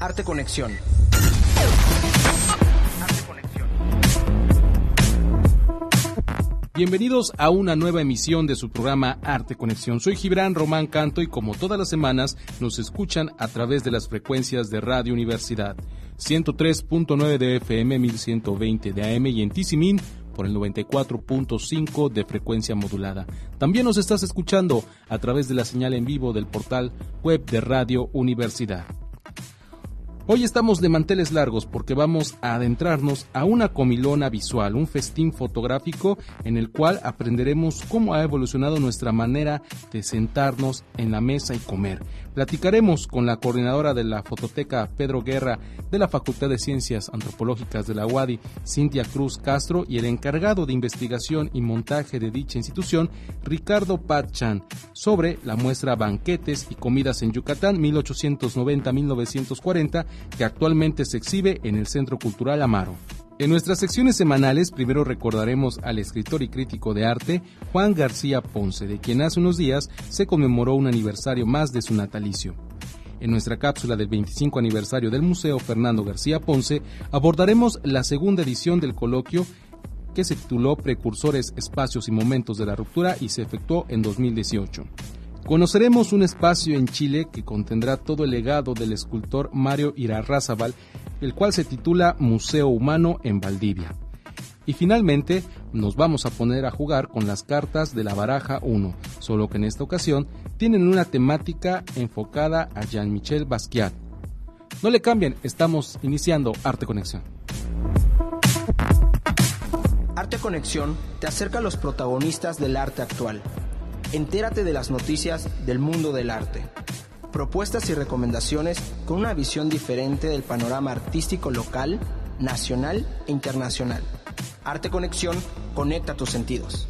Arte Conexión. Bienvenidos a una nueva emisión de su programa Arte Conexión. Soy Gibran Román Canto y como todas las semanas nos escuchan a través de las frecuencias de Radio Universidad 103.9 de FM, 1120 de AM y en Tisimin por el 94.5 de frecuencia modulada. También nos estás escuchando a través de la señal en vivo del portal web de Radio Universidad. Hoy estamos de manteles largos porque vamos a adentrarnos a una comilona visual, un festín fotográfico en el cual aprenderemos cómo ha evolucionado nuestra manera de sentarnos en la mesa y comer. Platicaremos con la coordinadora de la fototeca Pedro Guerra de la Facultad de Ciencias Antropológicas de la UADI, Cintia Cruz Castro, y el encargado de investigación y montaje de dicha institución, Ricardo Patchan, sobre la muestra Banquetes y Comidas en Yucatán 1890-1940 que actualmente se exhibe en el Centro Cultural Amaro. En nuestras secciones semanales primero recordaremos al escritor y crítico de arte Juan García Ponce, de quien hace unos días se conmemoró un aniversario más de su natalicio. En nuestra cápsula del 25 aniversario del Museo Fernando García Ponce abordaremos la segunda edición del coloquio que se tituló Precursores, Espacios y Momentos de la Ruptura y se efectuó en 2018. Conoceremos un espacio en Chile que contendrá todo el legado del escultor Mario Irarrázaval, el cual se titula Museo Humano en Valdivia. Y finalmente nos vamos a poner a jugar con las cartas de la baraja 1, solo que en esta ocasión tienen una temática enfocada a Jean-Michel Basquiat. No le cambien, estamos iniciando Arte Conexión. Arte Conexión te acerca a los protagonistas del arte actual Entérate de las noticias del mundo del arte. Propuestas y recomendaciones con una visión diferente del panorama artístico local, nacional e internacional. Arte Conexión conecta tus sentidos.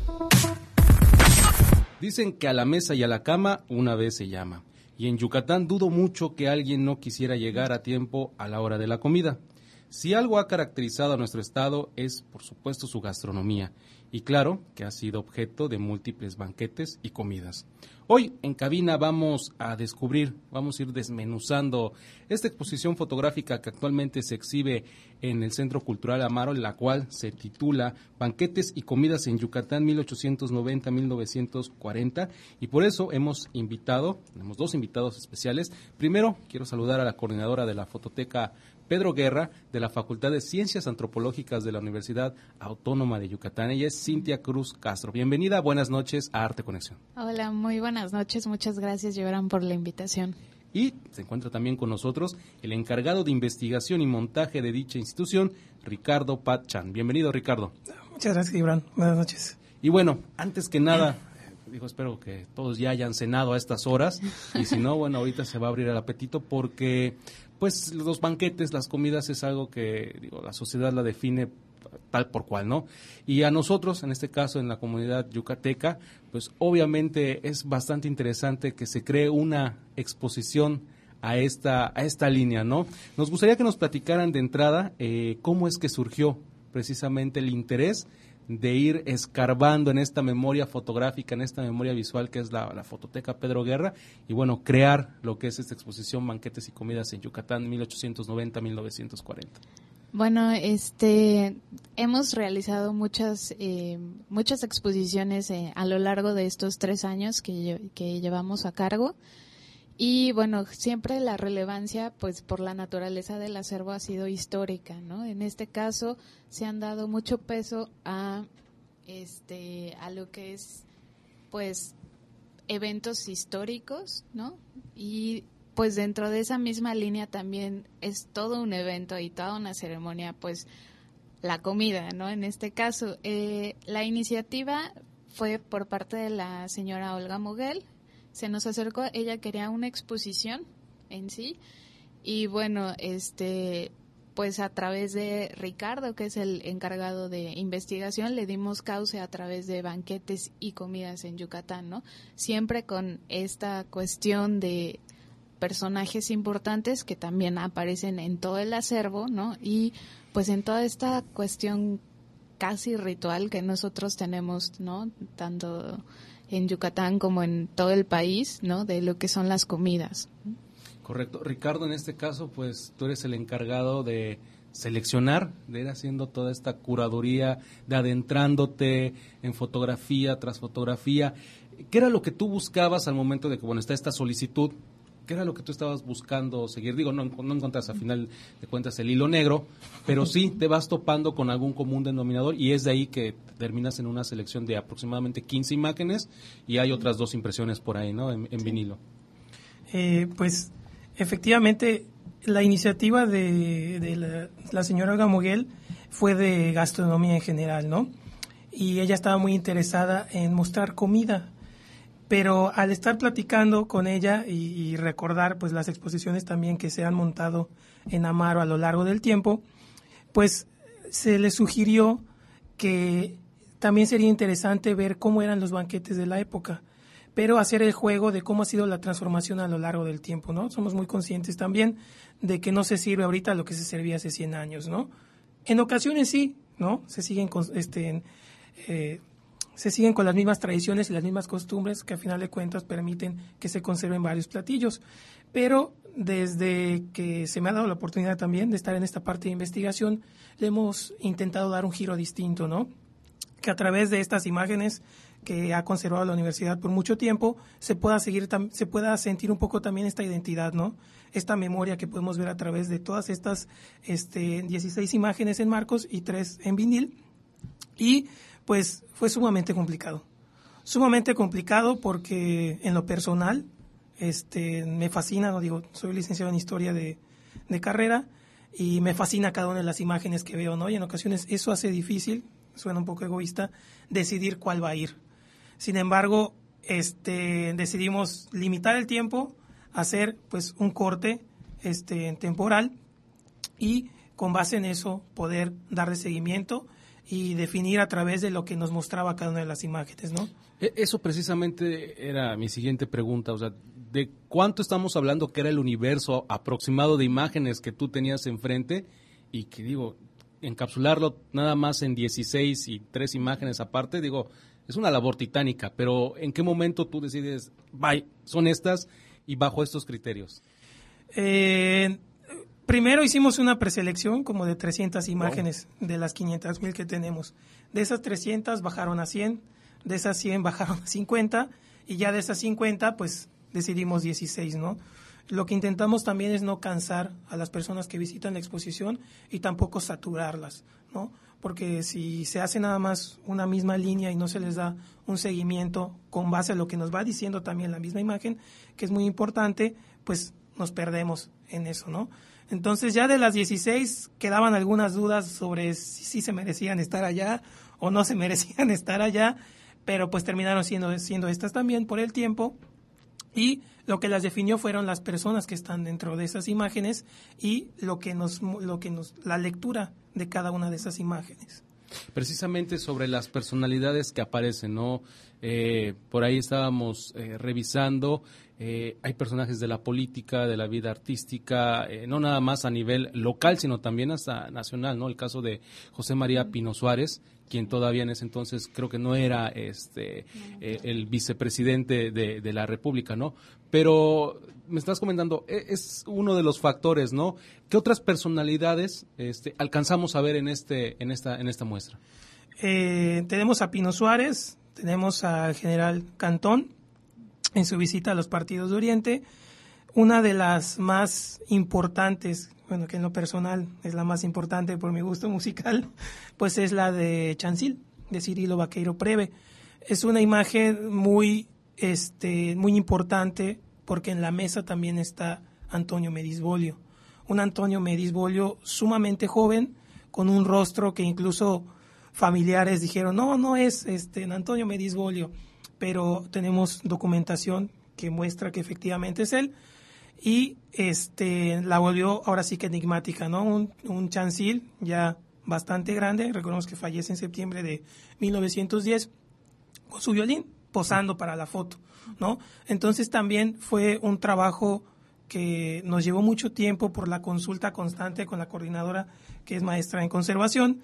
Dicen que a la mesa y a la cama una vez se llama. Y en Yucatán dudo mucho que alguien no quisiera llegar a tiempo a la hora de la comida. Si algo ha caracterizado a nuestro estado es, por supuesto, su gastronomía y claro que ha sido objeto de múltiples banquetes y comidas. Hoy en cabina vamos a descubrir, vamos a ir desmenuzando esta exposición fotográfica que actualmente se exhibe en el Centro Cultural Amaro, la cual se titula Banquetes y Comidas en Yucatán 1890-1940 y por eso hemos invitado, tenemos dos invitados especiales. Primero quiero saludar a la coordinadora de la fototeca Pedro Guerra, de la Facultad de Ciencias Antropológicas de la Universidad Autónoma de Yucatán. Ella es Cintia Cruz Castro. Bienvenida, buenas noches a Arte Conexión. Hola, muy buenas noches. Muchas gracias, Lloran, por la invitación. Y se encuentra también con nosotros el encargado de investigación y montaje de dicha institución, Ricardo Patchan. Bienvenido, Ricardo. Muchas gracias, Gibran. Buenas noches. Y bueno, antes que nada, digo, espero que todos ya hayan cenado a estas horas. Y si no, bueno, ahorita se va a abrir el apetito porque pues los banquetes, las comidas es algo que digo, la sociedad la define tal por cual, ¿no? Y a nosotros, en este caso en la comunidad yucateca, pues obviamente es bastante interesante que se cree una exposición a esta, a esta línea, ¿no? Nos gustaría que nos platicaran de entrada eh, cómo es que surgió precisamente el interés de ir escarbando en esta memoria fotográfica, en esta memoria visual que es la, fototeca Pedro Guerra, y bueno, crear lo que es esta exposición Banquetes y Comidas en Yucatán 1890-1940. Bueno, este, hemos realizado muchas, eh, muchas exposiciones eh, a lo largo de estos tres años que, que llevamos a cargo. Y bueno, siempre la relevancia, pues por la naturaleza del acervo ha sido histórica, ¿no? En este caso se han dado mucho peso a, este, a lo que es, pues, eventos históricos, ¿no? Y pues dentro de esa misma línea también es todo un evento y toda una ceremonia, pues, la comida, ¿no? En este caso, eh, la iniciativa fue por parte de la señora Olga Muguel, se nos acercó, ella quería una exposición en sí y bueno, este pues a través de Ricardo, que es el encargado de investigación, le dimos cauce a través de banquetes y comidas en Yucatán, ¿no? Siempre con esta cuestión de personajes importantes que también aparecen en todo el acervo, ¿no? Y pues en toda esta cuestión casi ritual que nosotros tenemos, ¿no? Tanto en Yucatán como en todo el país, ¿no? De lo que son las comidas. Correcto. Ricardo, en este caso, pues tú eres el encargado de seleccionar, de ir haciendo toda esta curaduría, de adentrándote en fotografía tras fotografía. ¿Qué era lo que tú buscabas al momento de que, bueno, está esta solicitud? ¿Qué era lo que tú estabas buscando seguir? Digo, no, no encuentras al final de cuentas el hilo negro, pero sí te vas topando con algún común denominador y es de ahí que terminas en una selección de aproximadamente 15 imágenes y hay otras dos impresiones por ahí, ¿no? En, vinilo. Eh, pues efectivamente la iniciativa de, la, señora Gamoguel fue de gastronomía en general, ¿no? Y ella estaba muy interesada en mostrar comida. Pero al estar platicando con ella y, recordar pues las exposiciones también que se han montado en Amaro a lo largo del tiempo, pues se le sugirió que también sería interesante ver cómo eran los banquetes de la época pero hacer el juego de cómo ha sido la transformación a lo largo del tiempo, ¿no? Somos muy conscientes también de que no se sirve ahorita lo que se servía hace 100 años, ¿no? En ocasiones sí, ¿no? Se siguen con, este, eh, se siguen con las mismas tradiciones y las mismas costumbres que a final de cuentas permiten que se conserven varios platillos. Pero desde que se me ha dado la oportunidad también de estar en esta parte de investigación, le hemos intentado dar un giro distinto, ¿no? Que a través de estas imágenes que ha conservado la universidad por mucho tiempo, se pueda seguir, se pueda sentir un poco también esta identidad, ¿no? Esta memoria que podemos ver a través de todas estas este, 16 imágenes en marcos y 3 en vinil. Y pues fue sumamente complicado. Sumamente complicado porque en lo personal este, me fascina, no digo, soy licenciado en historia de, de carrera y me fascina cada una de las imágenes que veo, ¿no? Y en ocasiones eso hace difícil, suena un poco egoísta, decidir cuál va a ir. Sin embargo, este, decidimos limitar el tiempo, hacer pues un corte este, temporal y con base en eso poder darle seguimiento y definir a través de lo que nos mostraba cada una de las imágenes, ¿no? E, eso precisamente era mi siguiente pregunta, o sea, ¿de cuánto estamos hablando que era el universo aproximado de imágenes que tú tenías enfrente? Y que digo, encapsularlo nada más en 16 y tres imágenes aparte, digo, es una labor titánica, pero ¿en qué momento tú decides, bye, son estas y bajo estos criterios? Eh, primero hicimos una preselección como de 300 imágenes de las 500 mil que tenemos. De esas 300 bajaron a 100, de esas 100 bajaron a 50 y ya de esas 50 pues decidimos 16, ¿no? Lo que intentamos también es no cansar a las personas que visitan la exposición y tampoco saturarlas, ¿no? porque si se hace nada más una misma línea y no se les da un seguimiento con base a lo que nos va diciendo también la misma imagen, que es muy importante, pues nos perdemos en eso, ¿no? Entonces ya de las 16 quedaban algunas dudas sobre si, se merecían estar allá o no se merecían estar allá, pero pues terminaron siendo, siendo estas también por el tiempo y lo que las definió fueron las personas que están dentro de esas imágenes y lo que nos, lo que nos, la lectura de cada una de esas imágenes. Precisamente sobre las personalidades que aparecen, ¿no? Eh, por ahí estábamos eh, revisando, eh, hay personajes de la política, de la vida artística, no nada más a nivel local, sino también hasta nacional, ¿no? El caso de José María Pino Suárez, quien todavía en ese entonces creo que no era este el vicepresidente de, de, la República, ¿no? Pero me estás comentando, e, es uno de los factores, ¿no? ¿Qué otras personalidades este, alcanzamos a ver en, este, en, esta, en esta muestra? Eh, tenemos a Pino Suárez, tenemos al general Cantón en su visita a los partidos de Oriente. Una de las más importantes, bueno, que en lo personal es la más importante por mi gusto musical, pues es la de Chancil, de Cirilo Vaqueiro Preve. Es una imagen muy, este, muy importante porque en la mesa también está Antonio Medisbolio. Un Antonio Medisbolio sumamente joven, con un rostro que incluso familiares dijeron, no, no es este Antonio Medisbolio, pero tenemos documentación que muestra que efectivamente es él y este la volvió ahora sí que enigmática, ¿no? Un, un chancil ya bastante grande, recordemos que fallece en septiembre de 1910 con su violín posando para la foto. ¿no? Entonces también fue un trabajo que nos llevó mucho tiempo por la consulta constante con la coordinadora que es maestra en conservación,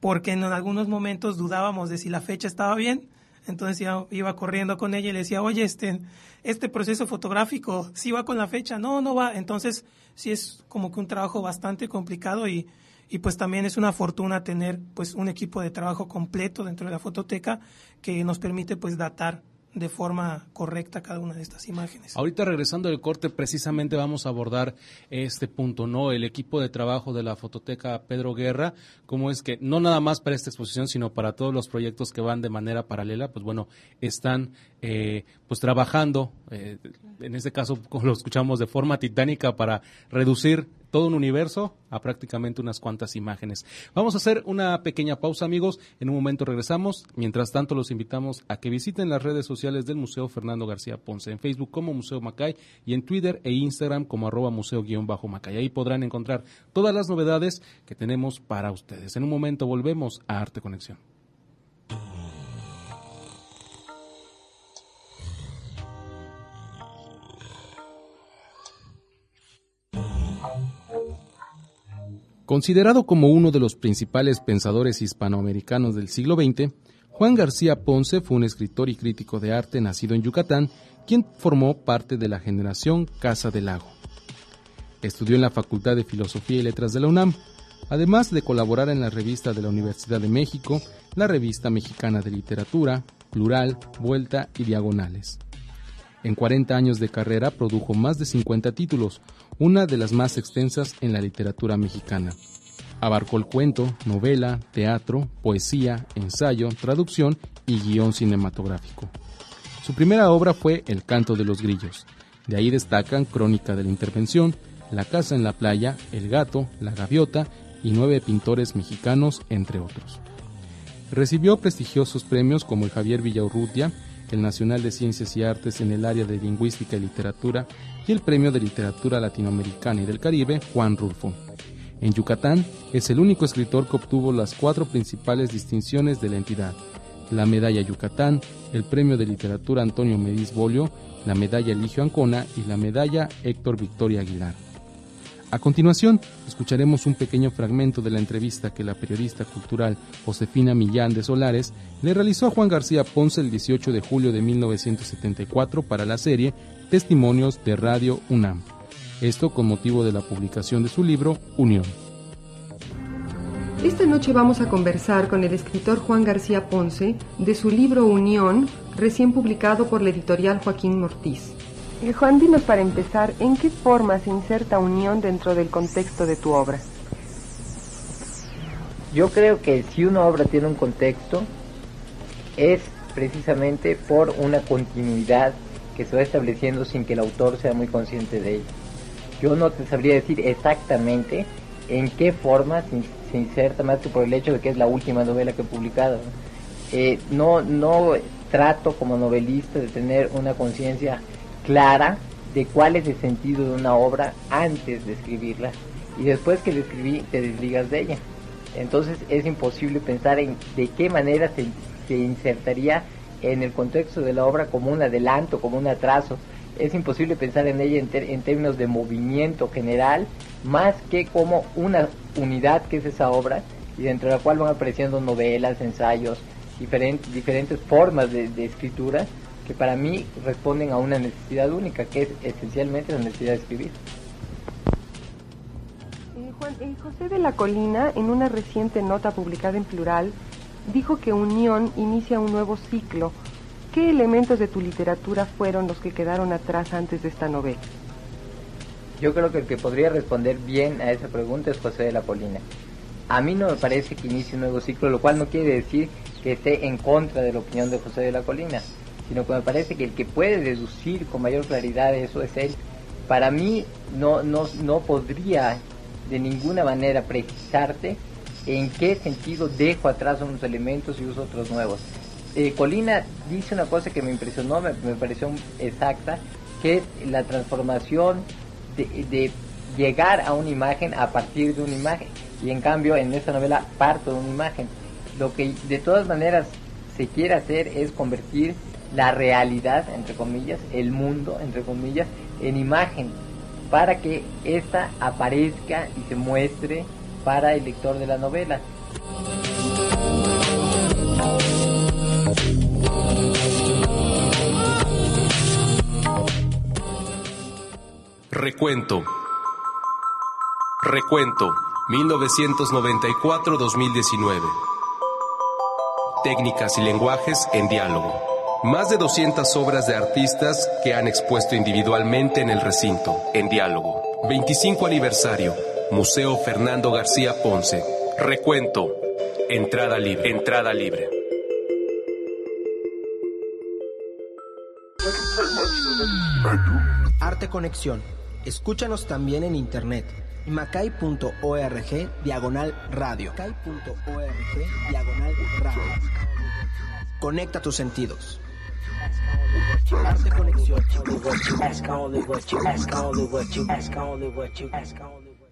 porque en algunos momentos dudábamos de si la fecha estaba bien, Entonces ya iba corriendo con ella y le decía, oye, este, este proceso fotográfico, ¿sí va con la fecha? No, no va. Entonces sí es como que un trabajo bastante complicado y, y pues también es una fortuna tener pues un equipo de trabajo completo dentro de la fototeca que nos permite pues datar de forma correcta cada una de estas imágenes. Ahorita regresando del corte, precisamente vamos a abordar este punto, ¿no? El equipo de trabajo de la fototeca Pedro Guerra, cómo es que no nada más para esta exposición, sino para todos los proyectos que van de manera paralela, pues bueno, están eh, pues trabajando, eh, en este caso, como lo escuchamos, de forma titánica para reducir todo un universo a prácticamente unas cuantas imágenes. Vamos a hacer una pequeña pausa, amigos. En un momento regresamos. Mientras tanto, los invitamos a que visiten las redes sociales del Museo Fernando García Ponce, en Facebook como Museo Macay y en Twitter e Instagram como arroba museo-macay. Ahí podrán encontrar todas las novedades que tenemos para ustedes. En un momento volvemos a Arte Conexión. Considerado como uno de los principales pensadores hispanoamericanos del siglo XX, Juan García Ponce fue un escritor y crítico de arte nacido en Yucatán, quien formó parte de la generación Casa del Lago. Estudió en la Facultad de Filosofía y Letras de la UNAM, además de colaborar en la revista de la Universidad de México, la Revista Mexicana de Literatura, Plural, Vuelta y Diagonales. En 40 años de carrera produjo más de 50 títulos, una de las más extensas en la literatura mexicana. Abarcó el cuento, novela, teatro, poesía, ensayo, traducción y guion cinematográfico. Su primera obra fue El canto de los grillos. De ahí destacan Crónica de la Intervención, La casa en la playa, El gato, La gaviota y nueve pintores mexicanos, entre otros. Recibió prestigiosos premios como el Javier Villaurrutia, el Nacional de Ciencias y Artes en el área de Lingüística y Literatura y el Premio de Literatura Latinoamericana y del Caribe Juan Rulfo. En Yucatán es el único escritor que obtuvo las cuatro principales distinciones de la entidad, la Medalla Yucatán, el Premio de Literatura Antonio Mediz Bolio, la Medalla Eligio Ancona y la Medalla Héctor Victoria Aguilar. A continuación, escucharemos un pequeño fragmento de la entrevista que la periodista cultural Josefina Millán de Solares le realizó a Juan García Ponce el 18 de julio de 1974 para la serie Testimonios de Radio UNAM. Esto con motivo de la publicación de su libro Unión. Esta noche vamos a conversar con el escritor Juan García Ponce de su libro Unión, recién publicado por la editorial Joaquín Mortiz. Eh, Juan, dinos para empezar, ¿en qué forma se inserta unión dentro del contexto de tu obra? Yo creo que si una obra tiene un contexto, es precisamente por una continuidad que se va estableciendo sin que el autor sea muy consciente de ello. Yo no te sabría decir exactamente en qué forma se, inserta, más que por el hecho de que es la última novela que he publicado. Eh, no, no trato como novelista de tener una conciencia clara de cuál es el sentido de una obra antes de escribirla y después que la escribí te desligas de ella. Entonces es imposible pensar en de qué manera se, se insertaría en el contexto de la obra como un adelanto, como un atraso. Es imposible pensar en ella en, en términos de movimiento general, más que como una unidad que es esa obra y dentro de la cual van apareciendo novelas, ensayos, diferentes, diferentes formas de escritura que para mí responden a una necesidad única, que es esencialmente la necesidad de escribir. Eh, Juan, eh, José de la Colina, en una reciente nota publicada en plural, dijo que Unión inicia un nuevo ciclo. ¿Qué elementos de tu literatura fueron los que quedaron atrás antes de esta novela? Yo creo que el que podría responder bien a esa pregunta es José de la Colina. A mí no me parece que inicie un nuevo ciclo, lo cual no quiere decir que esté en contra de la opinión de José de la Colina sino que me parece que el que puede deducir con mayor claridad eso es él. Para mí no, no, no podría de ninguna manera precisarte en qué sentido dejo atrás unos elementos y uso otros nuevos. Eh, Colina dice una cosa que me impresionó, me, pareció exacta, que es la transformación de, llegar a una imagen a partir de una imagen. Y en cambio en esta novela parto de una imagen. Lo que de todas maneras se quiere hacer es convertir la realidad, entre comillas, el mundo, entre comillas, en imagen, para que ésta aparezca y se muestre para el lector de la novela. Recuento. Recuento. 1994-2019. Técnicas y lenguajes en diálogo. Más de 200 obras de artistas que han expuesto individualmente en el recinto, en diálogo. 25 aniversario. Museo Fernando García Ponce. Recuento. Entrada libre. Entrada libre. Arte Conexión. Escúchanos también en internet. macay.org diagonal radio. Macay.org diagonal radio. Conecta tus sentidos.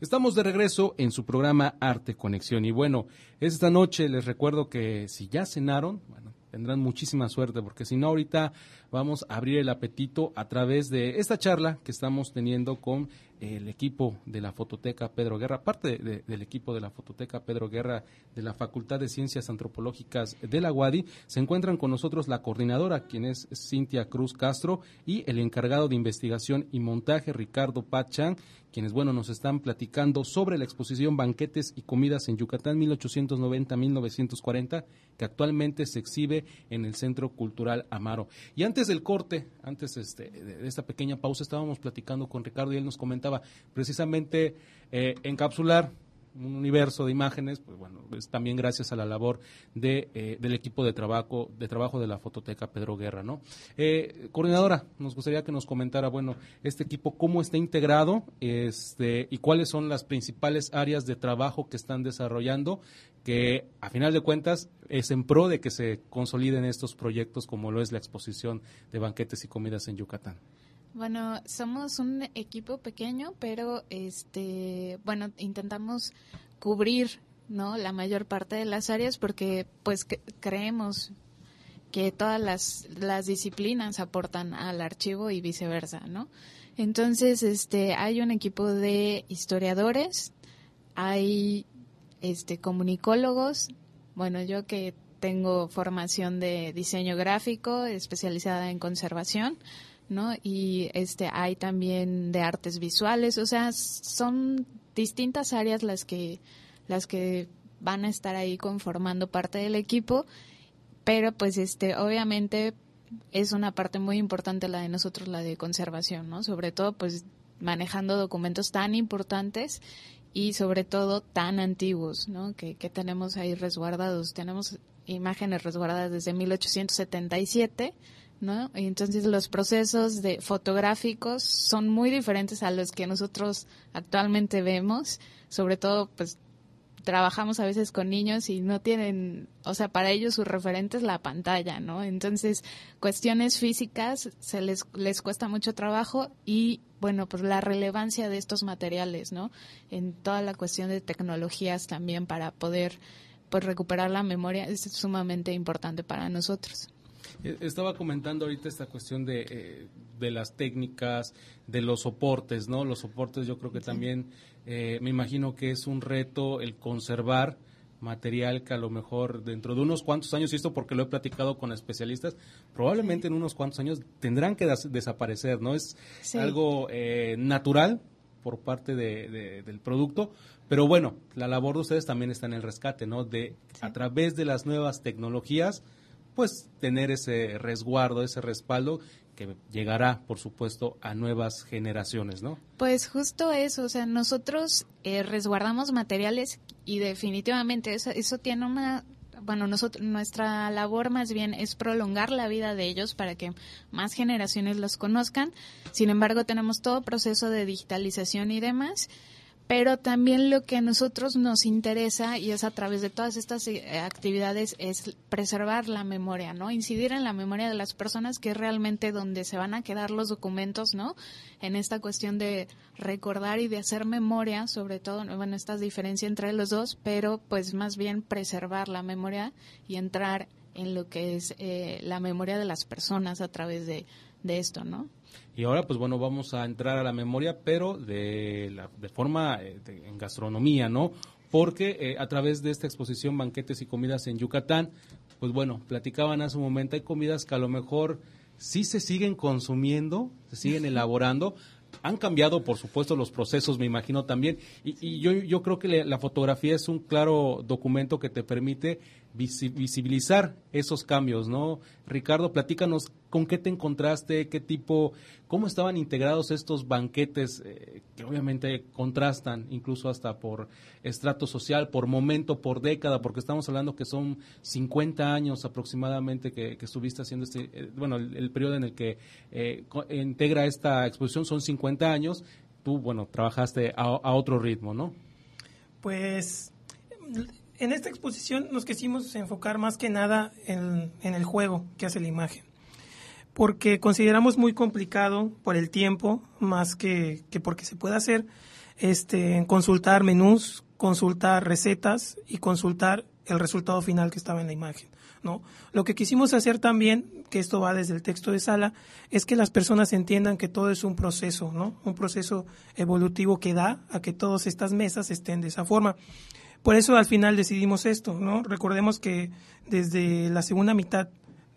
Estamos de regreso en su programa Arte Conexión. Y bueno, esta noche les recuerdo que si ya cenaron, bueno, tendrán muchísima suerte, porque si no, ahorita vamos a abrir el apetito a través de esta charla que estamos teniendo con el equipo de la Fototeca Pedro Guerra, parte del equipo de la Fototeca Pedro Guerra de la Facultad de Ciencias Antropológicas de la UADI. Se encuentran con nosotros la coordinadora, quien es Cintia Cruz Castro, y el encargado de investigación y montaje, Ricardo Pachan, quienes, bueno, nos están platicando sobre la exposición Banquetes y Comidas en Yucatán 1890-1940, que actualmente se exhibe en el Centro Cultural Amaro. Y antes del corte, antes este, de esta pequeña pausa, estábamos platicando con Ricardo y él nos comentaba precisamente eh, encapsular un universo de imágenes, pues bueno, es también gracias a la labor de, eh, del equipo de trabajo, de trabajo de la Fototeca Pedro Guerra, ¿no? Eh, coordinadora, nos gustaría que nos comentara, bueno, este equipo cómo está integrado, este, y cuáles son las principales áreas de trabajo que están desarrollando, que a final de cuentas es en pro de que se consoliden estos proyectos como lo es la exposición de banquetes y comidas en Yucatán. Bueno, somos un equipo pequeño, pero este, bueno, intentamos cubrir, ¿no? La mayor parte de las áreas porque pues creemos que todas las, las disciplinas aportan al archivo y viceversa, ¿no? Entonces, este, hay un equipo de historiadores, hay este comunicólogos, bueno, yo que tengo formación de diseño gráfico especializada en conservación, ¿no? Y este hay también de artes visuales, o sea, son distintas áreas las que las que van a estar ahí conformando parte del equipo, pero pues este obviamente es una parte muy importante la de nosotros la de conservación, ¿no? Sobre todo pues manejando documentos tan importantes y sobre todo tan antiguos, ¿no? Que, que tenemos ahí resguardados. Tenemos imágenes resguardadas desde 1877 ¿no? Y entonces los procesos de fotográficos son muy diferentes a los que nosotros actualmente vemos, sobre todo pues trabajamos a veces con niños y no tienen, o sea, para ellos su referente es la pantalla, ¿no? Entonces, cuestiones físicas se les les cuesta mucho trabajo y bueno, pues la relevancia de estos materiales, ¿no? En toda la cuestión de tecnologías también para poder pues recuperar la memoria es sumamente importante para nosotros. Eh, estaba comentando ahorita esta cuestión de, eh, de las técnicas, de los soportes, ¿no? Los soportes yo creo que también eh, me imagino que es un reto el conservar material que a lo mejor dentro de unos cuantos años, y esto porque lo he platicado con especialistas, probablemente en unos cuantos años tendrán que desaparecer, ¿no? Es algo natural por parte de, del producto, pero bueno, la labor de ustedes también está en el rescate, ¿no? De a través de las nuevas tecnologías, pues tener ese resguardo, ese respaldo que llegará, por supuesto, a nuevas generaciones, ¿no? Pues justo eso, o sea, nosotros eh, resguardamos materiales y definitivamente eso, eso tiene una bueno, nosotros, nuestra labor más bien es prolongar la vida de ellos para que más generaciones los conozcan. Sin embargo, tenemos todo proceso de digitalización y demás pero también lo que a nosotros nos interesa y es a través de todas estas eh, actividades es preservar la memoria, ¿no? Incidir en la memoria de las personas que es realmente donde se van a quedar los documentos, ¿no? En esta cuestión de recordar y de hacer memoria, sobre todo, bueno, esta diferencia entre los dos, pero pues más bien preservar la memoria y entrar en lo que es eh, la memoria de las personas a través de, de esto, ¿no? Y ahora, pues bueno, vamos a entrar a la memoria, pero de, la, de forma eh, en gastronomía, ¿no? Porque eh, a través de esta exposición Banquetes y Comidas en Yucatán, pues bueno, platicaban hace un momento, hay comidas que a lo mejor sí se siguen consumiendo, se siguen elaborando, han cambiado, por supuesto, los procesos, me imagino también. Y, yo, yo creo que la fotografía es un claro documento que te permite visibilizar esos cambios, ¿no? Ricardo, platícanos con qué te encontraste, qué tipo, cómo estaban integrados estos banquetes eh, que obviamente contrastan incluso hasta por estrato social, por momento, por década, porque estamos hablando que son 50 años aproximadamente que, estuviste haciendo este, eh, bueno, el, periodo en el que eh, integra esta exposición son 50 años, tú, bueno, trabajaste a otro ritmo, ¿no? Pues en esta exposición nos quisimos enfocar más que nada en, el juego que hace la imagen, porque consideramos muy complicado por el tiempo, más que, porque se puede hacer, este, consultar menús, consultar recetas y consultar el resultado final que estaba en la imagen. ¿no? Lo que quisimos hacer también, que esto va desde el texto de sala, es que las personas entiendan que todo es un proceso, ¿no? un proceso evolutivo que da a que todas estas mesas estén de esa forma. Por eso al final decidimos esto, ¿no? Recordemos que desde la segunda mitad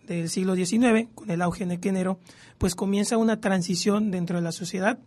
del siglo XIX, con el auge de género, pues comienza una transición dentro de la sociedad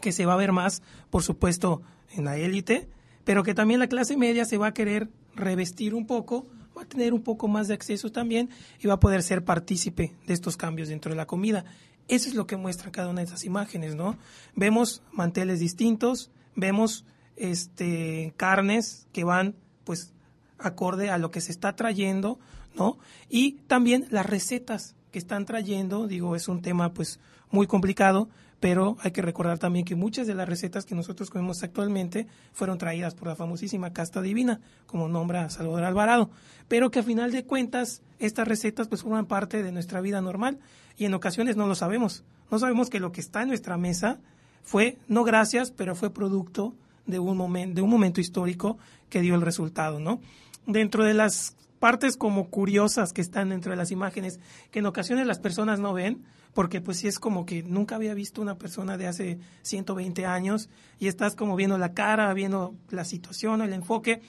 que se va a ver más, por supuesto, en la élite, pero que también la clase media se va a querer revestir un poco, va a tener un poco más de acceso también y va a poder ser partícipe de estos cambios dentro de la comida. Eso es lo que muestra cada una de esas imágenes, ¿no? Vemos manteles distintos, vemos este, carnes que van pues acorde a lo que se está trayendo, ¿no? Y también las recetas que están trayendo, digo, es un tema pues muy complicado, pero hay que recordar también que muchas de las recetas que nosotros comemos actualmente fueron traídas por la famosísima casta divina, como nombra Salvador Alvarado, pero que a final de cuentas estas recetas pues forman parte de nuestra vida normal y en ocasiones no lo sabemos. No sabemos que lo que está en nuestra mesa fue, no gracias, pero fue producto de un, momento, de un momento histórico que dio el resultado, ¿no? Dentro de las partes como curiosas que están dentro de las imágenes, que en ocasiones las personas no ven, porque pues sí es como que nunca había visto una persona de hace 120 años y estás como viendo la cara, viendo la situación, el enfoque,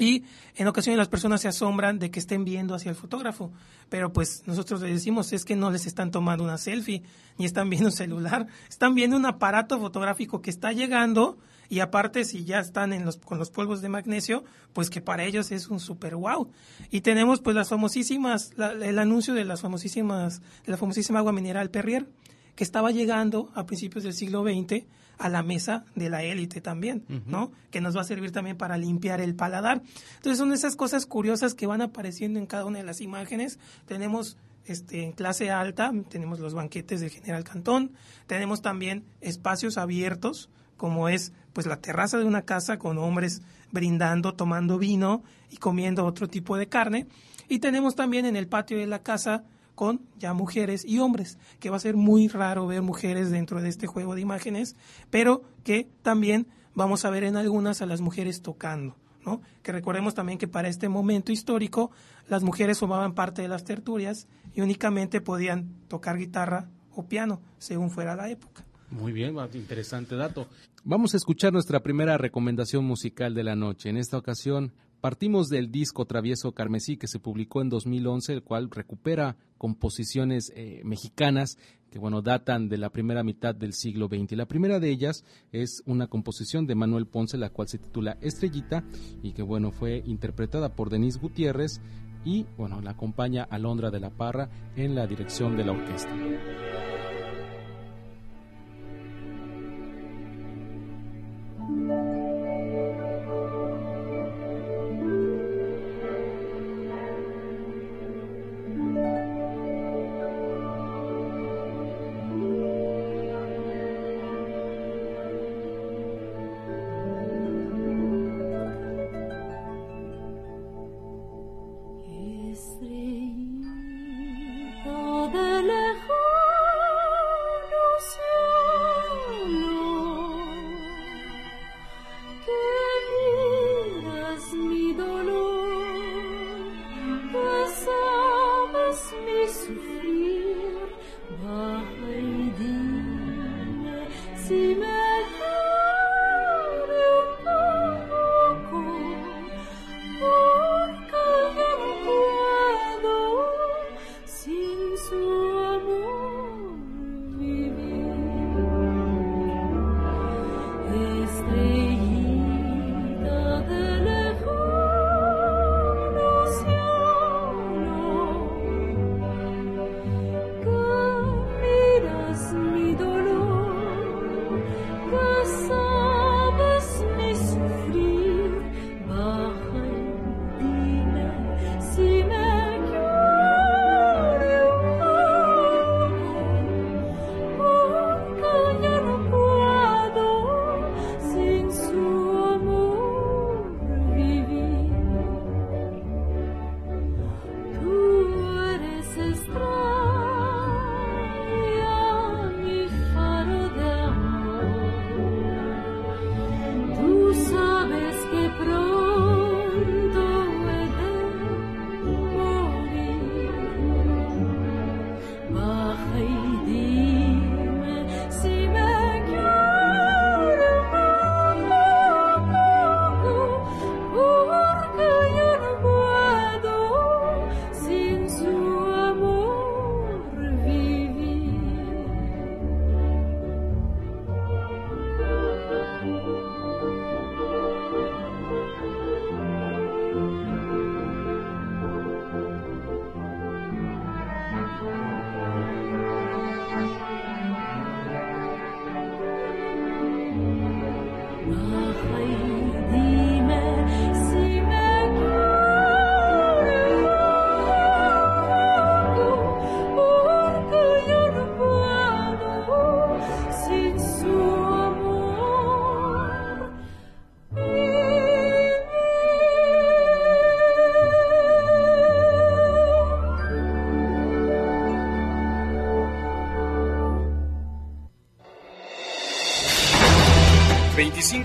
y en ocasiones las personas se asombran de que estén viendo hacia el fotógrafo, pero pues nosotros les decimos es que no les están tomando una selfie, ni están viendo un celular, están viendo un aparato fotográfico que está llegando y aparte si ya están en los, con los polvos de magnesio, pues que para ellos es un super wow. Y tenemos pues las famosísimas, el anuncio de las famosísimas, de la famosísima agua mineral Perrier, que estaba llegando a principios del siglo XX a la mesa de la élite también, ¿no? Que nos va a servir también para limpiar el paladar. Entonces son esas cosas curiosas que van apareciendo en cada una de las imágenes. Tenemos este, en clase alta, tenemos los banquetes del General Cantón, tenemos también espacios abiertos como es pues la terraza de una casa con hombres brindando, tomando vino y comiendo otro tipo de carne. Y tenemos también en el patio de la casa con ya mujeres y hombres, que va a ser muy raro ver mujeres dentro de este juego de imágenes, pero que también vamos a ver en algunas a las mujeres tocando. ¿no? Que recordemos también que para este momento histórico las mujeres formaban parte de las tertulias y únicamente podían tocar guitarra o piano, según fuera la época. Muy bien, interesante dato. Vamos a escuchar nuestra primera recomendación musical de la noche. En esta ocasión partimos del disco Travieso Carmesí que se publicó en 2011, el cual recupera composiciones eh, mexicanas que bueno datan de la primera mitad del siglo XX. La primera de ellas es una composición de Manuel Ponce, la cual se titula Estrellita y que bueno fue interpretada por Denise Gutiérrez y bueno la acompaña Alondra de la Parra en la dirección de la orquesta.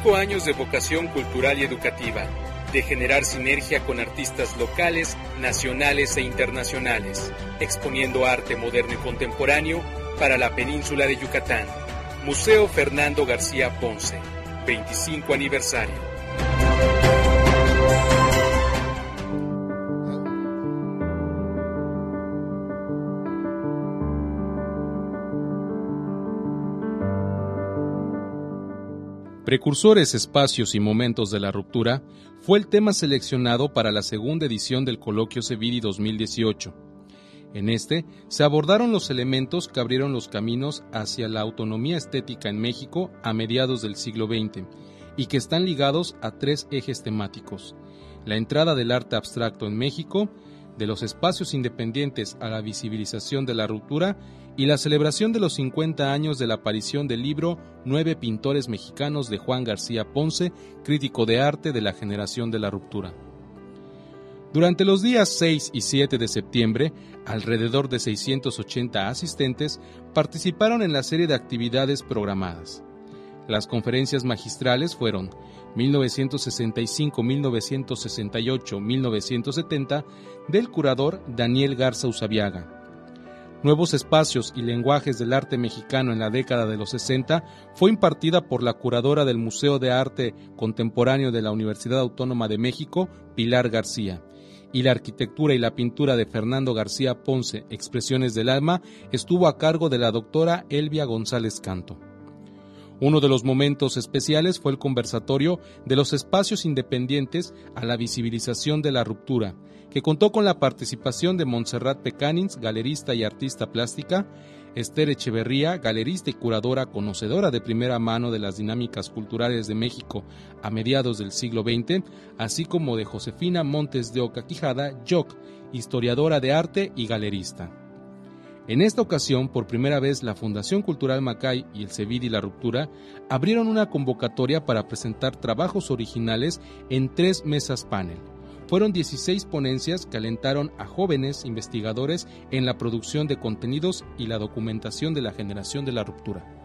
25 años de vocación cultural y educativa, de generar sinergia con artistas locales, nacionales e internacionales, exponiendo arte moderno y contemporáneo para la península de Yucatán. Museo Fernando García Ponce, 25 aniversario. Precursores, espacios y momentos de la ruptura fue el tema seleccionado para la segunda edición del Coloquio Sevidi 2018. En este se abordaron los elementos que abrieron los caminos hacia la autonomía estética en México a mediados del siglo XX y que están ligados a tres ejes temáticos. La entrada del arte abstracto en México, de los espacios independientes a la visibilización de la ruptura y la celebración de los 50 años de la aparición del libro Nueve pintores mexicanos de Juan García Ponce, crítico de arte de la generación de la ruptura. Durante los días 6 y 7 de septiembre, alrededor de 680 asistentes participaron en la serie de actividades programadas. Las conferencias magistrales fueron 1965, 1968, 1970 del curador Daniel Garza Usabiaga, Nuevos espacios y lenguajes del arte mexicano en la década de los 60 fue impartida por la curadora del Museo de Arte Contemporáneo de la Universidad Autónoma de México, Pilar García. Y la arquitectura y la pintura de Fernando García Ponce, Expresiones del Alma, estuvo a cargo de la doctora Elvia González Canto. Uno de los momentos especiales fue el conversatorio de los espacios independientes a la visibilización de la ruptura, que contó con la participación de Montserrat Pecanins, galerista y artista plástica, Esther Echeverría, galerista y curadora conocedora de primera mano de las dinámicas culturales de México a mediados del siglo XX, así como de Josefina Montes de Oca Quijada, historiadora de arte y galerista. En esta ocasión, por primera vez, la Fundación Cultural Macay y el Cevidi La Ruptura abrieron una convocatoria para presentar trabajos originales en tres mesas panel fueron 16 ponencias que alentaron a jóvenes investigadores en la producción de contenidos y la documentación de la generación de la ruptura.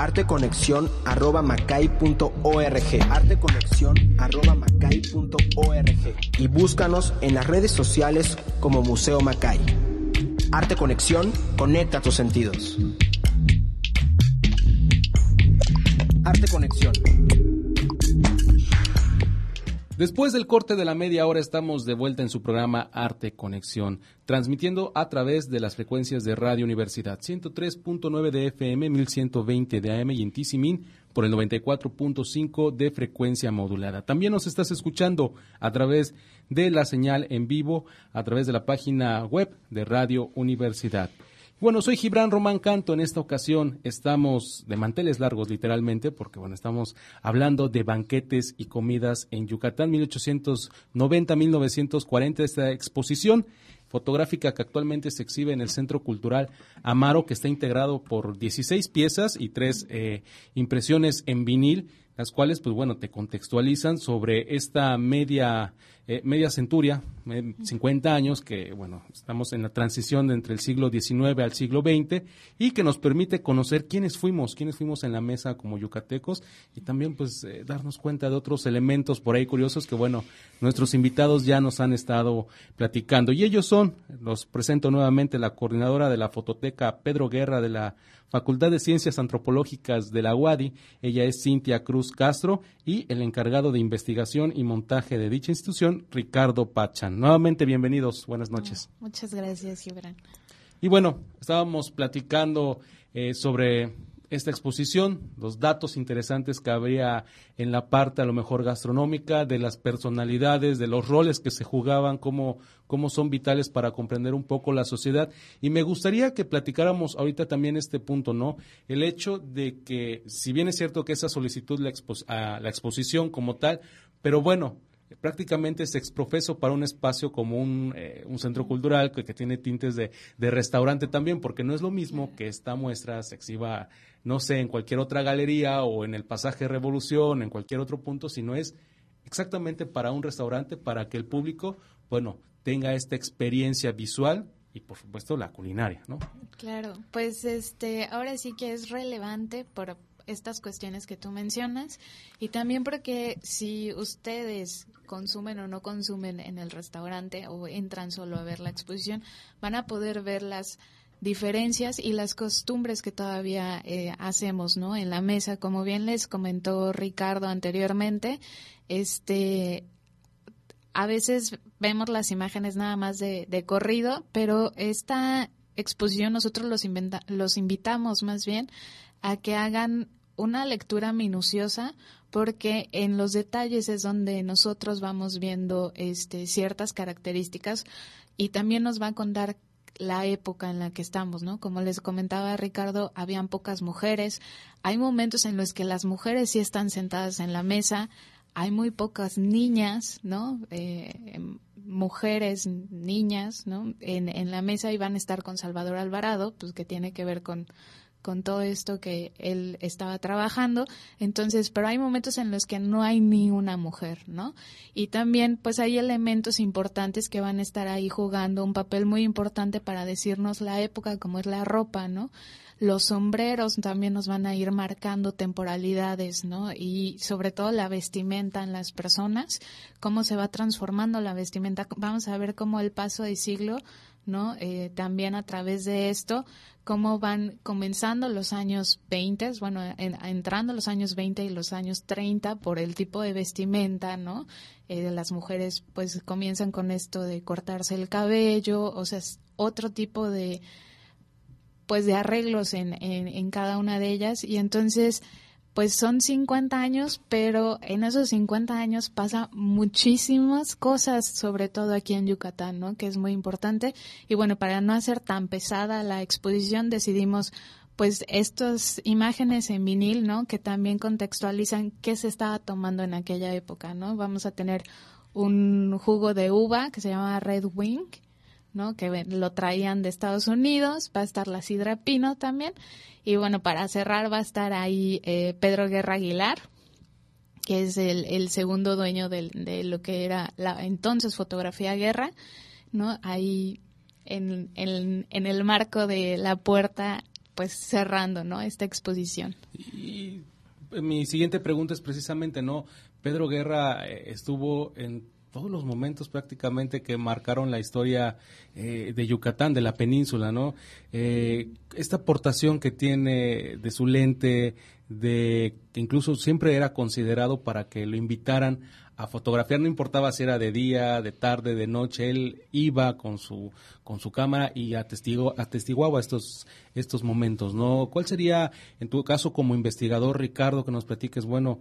arteconexión.macay.org arteconexión.macay.org y búscanos en las redes sociales como Museo Macay. Arte Conexión, conecta tus sentidos. Arte Conexión. Después del corte de la media hora estamos de vuelta en su programa Arte Conexión, transmitiendo a través de las frecuencias de Radio Universidad 103.9 de FM, 1120 de AM y en Tisimin por el 94.5 de frecuencia modulada. También nos estás escuchando a través de la señal en vivo, a través de la página web de Radio Universidad. Bueno, soy Gibran Román Canto. En esta ocasión estamos de manteles largos, literalmente, porque bueno, estamos hablando de banquetes y comidas en Yucatán, 1890-1940, esta exposición fotográfica que actualmente se exhibe en el Centro Cultural Amaro, que está integrado por 16 piezas y tres eh, impresiones en vinil las cuales, pues bueno, te contextualizan sobre esta media, eh, media centuria, 50 años, que bueno, estamos en la transición entre el siglo XIX al siglo XX y que nos permite conocer quiénes fuimos, quiénes fuimos en la mesa como yucatecos y también pues eh, darnos cuenta de otros elementos por ahí curiosos que bueno, nuestros invitados ya nos han estado platicando. Y ellos son, los presento nuevamente, la coordinadora de la fototeca Pedro Guerra de la Facultad de Ciencias Antropológicas de la UADI. Ella es Cintia Cruz Castro y el encargado de investigación y montaje de dicha institución, Ricardo Pachan. Nuevamente, bienvenidos. Buenas noches. Muchas gracias, Gibran. Y bueno, estábamos platicando eh, sobre esta exposición, los datos interesantes que habría en la parte a lo mejor gastronómica, de las personalidades, de los roles que se jugaban, cómo, cómo son vitales para comprender un poco la sociedad. Y me gustaría que platicáramos ahorita también este punto, ¿no? El hecho de que, si bien es cierto que esa solicitud, la, a la exposición como tal, pero bueno, prácticamente se exprofeso para un espacio como un, eh, un centro cultural que, que tiene tintes de, de, restaurante también, porque no es lo mismo que esta muestra se exhiba, no sé, en cualquier otra galería o en el pasaje Revolución, en cualquier otro punto, sino es exactamente para un restaurante, para que el público, bueno, tenga esta experiencia visual y por supuesto la culinaria, ¿no? Claro, pues este, ahora sí que es relevante por estas cuestiones que tú mencionas y también porque si ustedes consumen o no consumen en el restaurante o entran solo a ver la exposición, van a poder ver las diferencias y las costumbres que todavía eh, hacemos, ¿no? En la mesa, como bien les comentó Ricardo anteriormente, este, a veces vemos las imágenes nada más de, de corrido, pero esta exposición nosotros los, los invitamos más bien a que hagan una lectura minuciosa porque en los detalles es donde nosotros vamos viendo este, ciertas características y también nos va a contar la época en la que estamos, ¿no? Como les comentaba Ricardo, habían pocas mujeres. Hay momentos en los que las mujeres sí están sentadas en la mesa. Hay muy pocas niñas, ¿no? Eh, em, mujeres, niñas, ¿no? En, en la mesa iban a estar con Salvador Alvarado, pues que tiene que ver con con todo esto que él estaba trabajando. Entonces, pero hay momentos en los que no hay ni una mujer, ¿no? Y también, pues hay elementos importantes que van a estar ahí jugando un papel muy importante para decirnos la época, como es la ropa, ¿no? Los sombreros también nos van a ir marcando temporalidades, ¿no? Y sobre todo la vestimenta en las personas, cómo se va transformando la vestimenta. Vamos a ver cómo el paso de siglo ¿no? Eh, también a través de esto, cómo van comenzando los años 20, bueno, entrando los años 20 y los años 30 por el tipo de vestimenta, ¿no? Eh, las mujeres pues comienzan con esto de cortarse el cabello, o sea, otro tipo de pues de arreglos en, en, en cada una de ellas y entonces pues son 50 años, pero en esos 50 años pasa muchísimas cosas, sobre todo aquí en Yucatán, ¿no? Que es muy importante. Y bueno, para no hacer tan pesada la exposición, decidimos pues estas imágenes en vinil, ¿no? Que también contextualizan qué se estaba tomando en aquella época, ¿no? Vamos a tener un jugo de uva que se llama Red Wing, ¿no? Que lo traían de Estados Unidos, va a estar la sidra pino también. Y bueno, para cerrar va a estar ahí eh, Pedro Guerra Aguilar, que es el, el segundo dueño de, de, lo que era la entonces fotografía guerra, ¿no? Ahí en, en, en el marco de la puerta, pues cerrando, ¿no? Esta exposición. Y mi siguiente pregunta es precisamente, ¿no? Pedro Guerra eh, estuvo en todos los momentos prácticamente que marcaron la historia eh, de Yucatán, de la península, ¿no? Eh, esta aportación que tiene de su lente, de que incluso siempre era considerado para que lo invitaran a fotografiar, no importaba si era de día, de tarde, de noche, él iba con su con su cámara y atestigo, atestiguaba estos estos momentos, ¿no? ¿Cuál sería en tu caso como investigador, Ricardo, que nos platiques, bueno,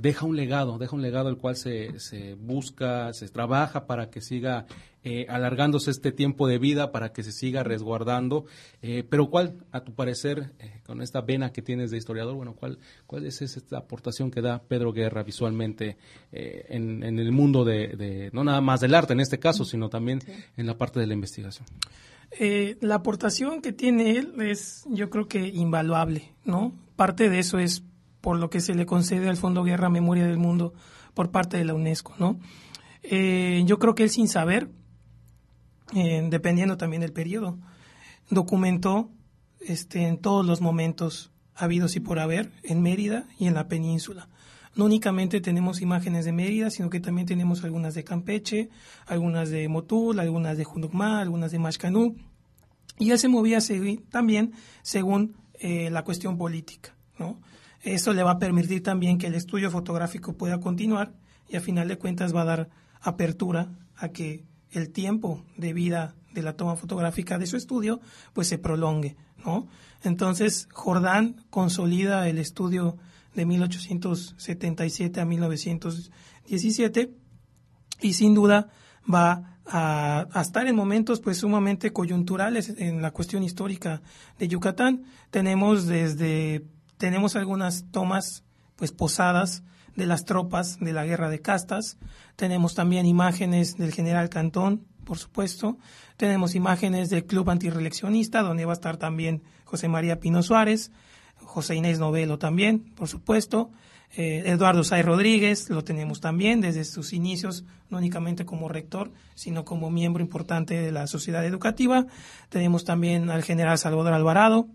deja un legado, deja un legado el cual se, se busca, se trabaja para que siga eh, alargándose este tiempo de vida, para que se siga resguardando. Eh, pero ¿cuál, a tu parecer, eh, con esta vena que tienes de historiador, bueno, cuál, cuál es esta aportación que da Pedro Guerra visualmente en, en, el mundo de, no nada más del arte en este caso, sino también en la parte de la investigación? la aportación que tiene él es, yo creo que invaluable, ¿no? Parte de eso es por lo que se le concede al Fondo Guerra Memoria del Mundo por parte de la UNESCO, ¿no? Eh, yo creo que él sin saber, eh, dependiendo también del periodo, documentó este, en todos los momentos habidos y por haber en Mérida y en la península. No únicamente tenemos imágenes de Mérida, sino que también tenemos algunas de Campeche, algunas de Motul, algunas de Junucmá, algunas de Mashcanú. Y él se movía también según eh, la cuestión política, ¿no? Eso le va a permitir también que el estudio fotográfico pueda continuar y a final de cuentas va a dar apertura a que el tiempo de vida de la toma fotográfica de su estudio pues se prolongue, ¿no? Entonces Jordán consolida el estudio de 1877 a 1917 y sin duda va a, estar en momentos pues sumamente coyunturales en la cuestión histórica de Yucatán. Tenemos desde tenemos algunas tomas pues posadas de las tropas de la guerra de castas. Tenemos también imágenes del general Cantón, por supuesto. Tenemos imágenes del Club Antireleccionista, donde va a estar también José María Pino Suárez, José Inés Novelo también, por supuesto. Eh, Eduardo Say Rodríguez lo tenemos también desde sus inicios, no únicamente como rector, sino como miembro importante de la sociedad educativa. Tenemos también al general Salvador Alvarado.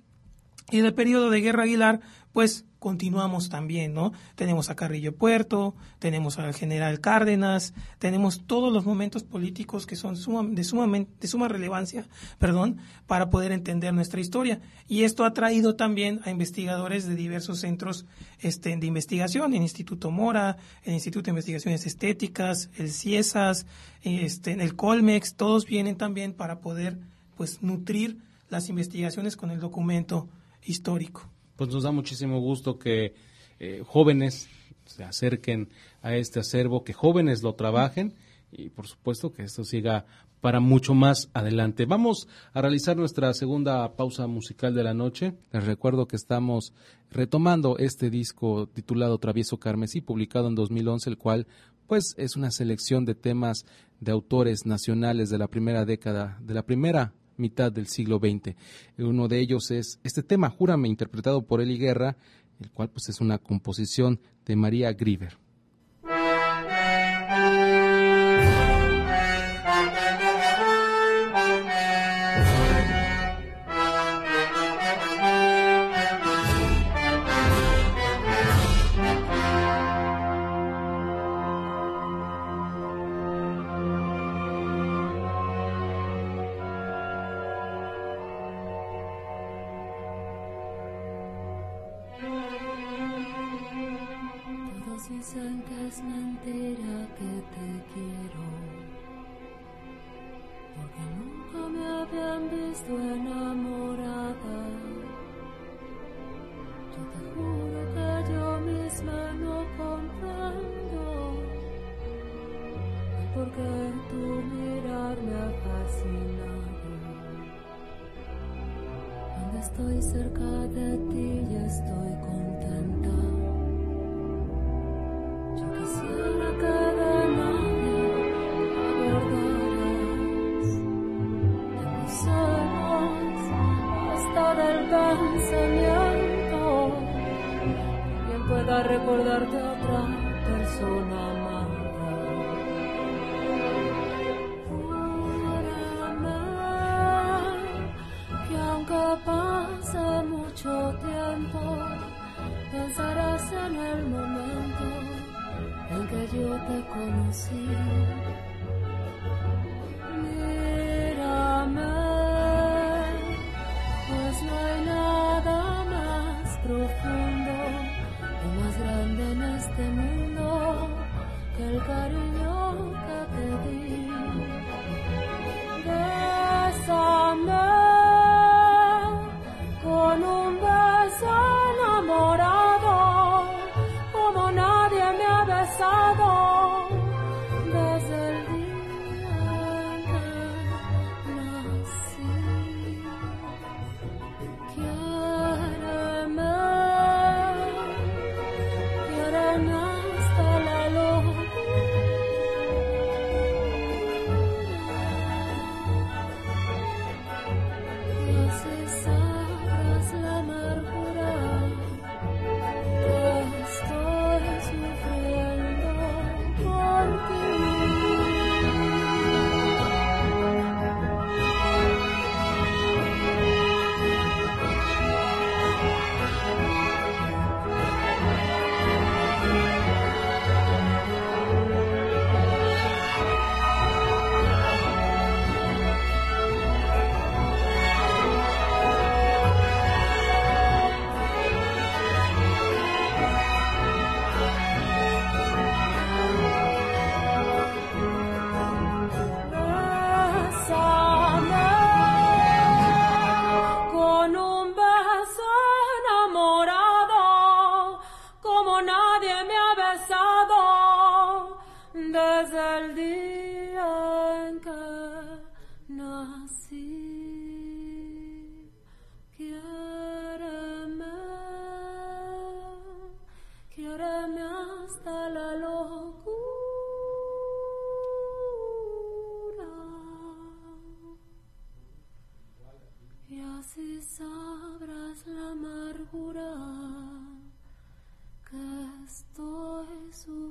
Y en el periodo de Guerra Aguilar, pues continuamos también, ¿no? Tenemos a Carrillo Puerto, tenemos al general Cárdenas, tenemos todos los momentos políticos que son de, sumamente, de suma relevancia, perdón, para poder entender nuestra historia. Y esto ha traído también a investigadores de diversos centros este, de investigación, el Instituto Mora, el Instituto de Investigaciones Estéticas, el CIESAS, este, el Colmex, todos vienen también para poder pues nutrir las investigaciones con el documento histórico pues nos da muchísimo gusto que eh, jóvenes se acerquen a este acervo, que jóvenes lo trabajen y por supuesto que esto siga para mucho más adelante. Vamos a realizar nuestra segunda pausa musical de la noche. Les recuerdo que estamos retomando este disco titulado Travieso Carmesí, publicado en 2011, el cual pues es una selección de temas de autores nacionales de la primera década, de la primera mitad del siglo XX. Uno de ellos es este tema, Júrame, interpretado por Eli Guerra, el cual pues es una composición de María Grieber.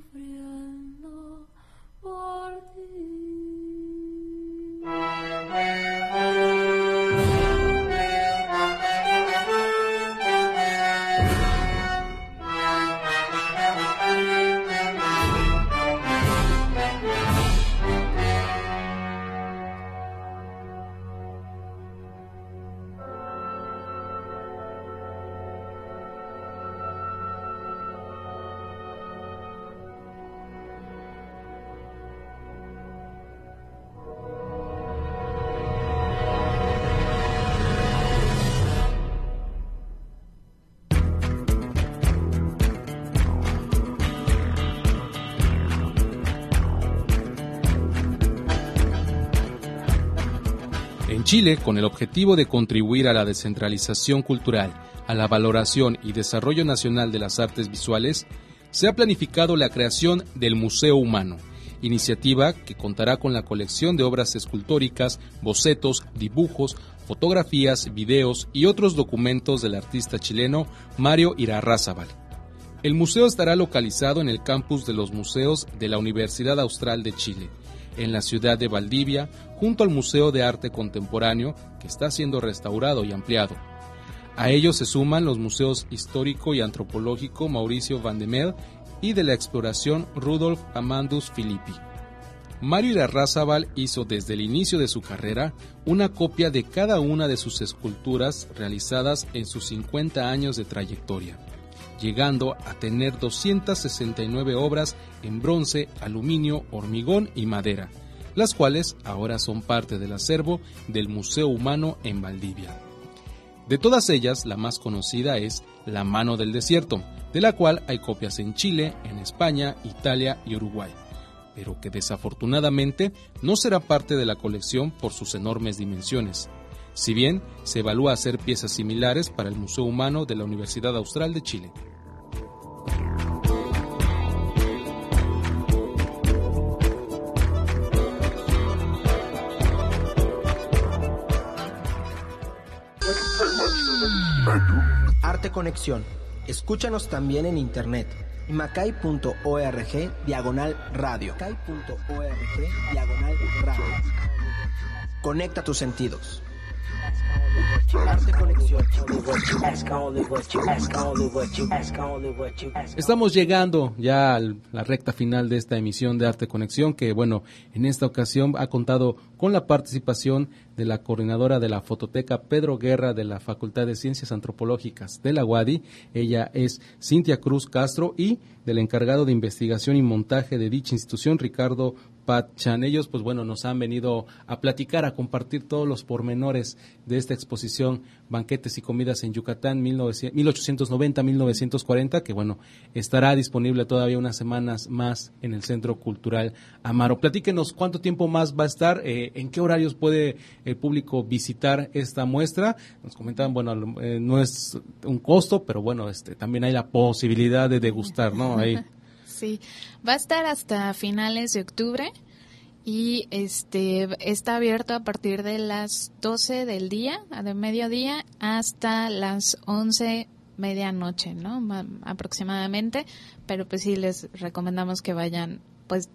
sufriendo por ti. Chile, con el objetivo de contribuir a la descentralización cultural, a la valoración y desarrollo nacional de las artes visuales, se ha planificado la creación del Museo Humano, iniciativa que contará con la colección de obras escultóricas, bocetos, dibujos, fotografías, videos y otros documentos del artista chileno Mario Irarrázaval. El museo estará localizado en el campus de los museos de la Universidad Austral de Chile, en la ciudad de Valdivia, junto al Museo de Arte Contemporáneo, que está siendo restaurado y ampliado. A ellos se suman los museos histórico y antropológico Mauricio Van de Mel y de la exploración Rudolf Amandus Filippi. Mario Irarrázaval hizo desde el inicio de su carrera una copia de cada una de sus esculturas realizadas en sus 50 años de trayectoria, llegando a tener 269 obras en bronce, aluminio, hormigón y madera, las cuales ahora son parte del acervo del Museo Humano en Valdivia. De todas ellas, la más conocida es La mano del desierto, de la cual hay copias en Chile, en España, Italia y Uruguay, pero que desafortunadamente no será parte de la colección por sus enormes dimensiones. Si bien se evalúa hacer piezas similares para el Museo Humano de la Universidad Austral de Chile. Arte Conexión Escúchanos también en internet. macay.org diagonal radio. Macay.org diagonal radio. Conecta tus sentidos. Estamos llegando ya a la recta final de esta emisión de Arte Conexión, que bueno, en esta ocasión ha contado con la participación de la coordinadora de la fototeca Pedro Guerra de la Facultad de Ciencias Antropológicas de la UADI. Ella es Cintia Cruz Castro y del encargado de investigación y montaje de dicha institución, Ricardo Pat Chan. Ellos, pues bueno, nos han venido a platicar, a compartir todos los pormenores de esta exposición Banquetes y Comidas en Yucatán 1890-1940, que bueno, estará disponible todavía unas semanas más en el Centro Cultural Amaro. Platíquenos cuánto tiempo más va a estar, eh, en qué horarios puede el público visitar esta muestra. Nos comentaban, bueno, eh, no es un costo, pero bueno, este, también hay la posibilidad de degustar, ¿no? Ahí. Sí, va a estar hasta finales de octubre y este está abierto a partir de las 12 del día, de mediodía, hasta las 11 medianoche, ¿no? aproximadamente, pero pues sí les recomendamos que vayan, pues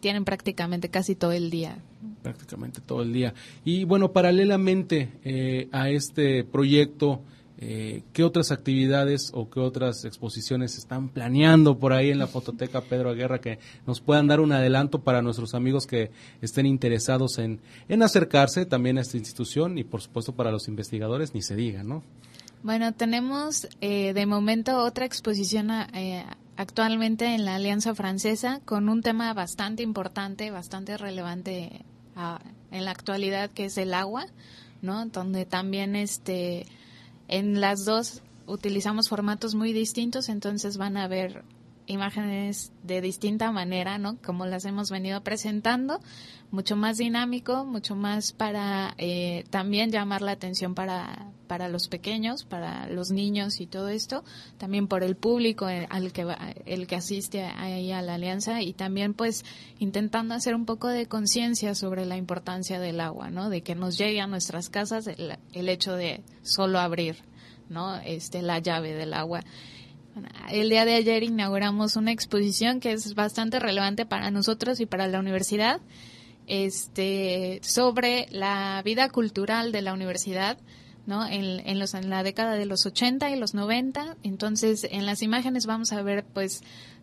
tienen prácticamente casi todo el día. Prácticamente todo el día. Y bueno, paralelamente eh, a este proyecto, eh, ¿Qué otras actividades o qué otras exposiciones están planeando por ahí en la Fototeca Pedro Aguerra que nos puedan dar un adelanto para nuestros amigos que estén interesados en, en acercarse también a esta institución y por supuesto para los investigadores ni se diga, ¿no? Bueno, tenemos eh, de momento otra exposición eh, actualmente en la Alianza Francesa con un tema bastante importante, bastante relevante ah, en la actualidad que es el agua, ¿no? Donde también este en las dos utilizamos formatos muy distintos, entonces van a ver imágenes de distinta manera, ¿no? Como las hemos venido presentando, mucho más dinámico, mucho más para eh, también llamar la atención para, para los pequeños, para los niños y todo esto, también por el público eh, al que el que asiste ahí a la alianza y también pues intentando hacer un poco de conciencia sobre la importancia del agua, ¿no? De que nos llegue a nuestras casas el, el hecho de solo abrir, ¿no? Este la llave del agua el día de ayer inauguramos una exposición que es bastante relevante para nosotros y para la universidad, este, sobre la vida cultural de la universidad, ¿no? En, los, en la década de los 80 y los 90. Entonces, en las imágenes vamos a ver, pues,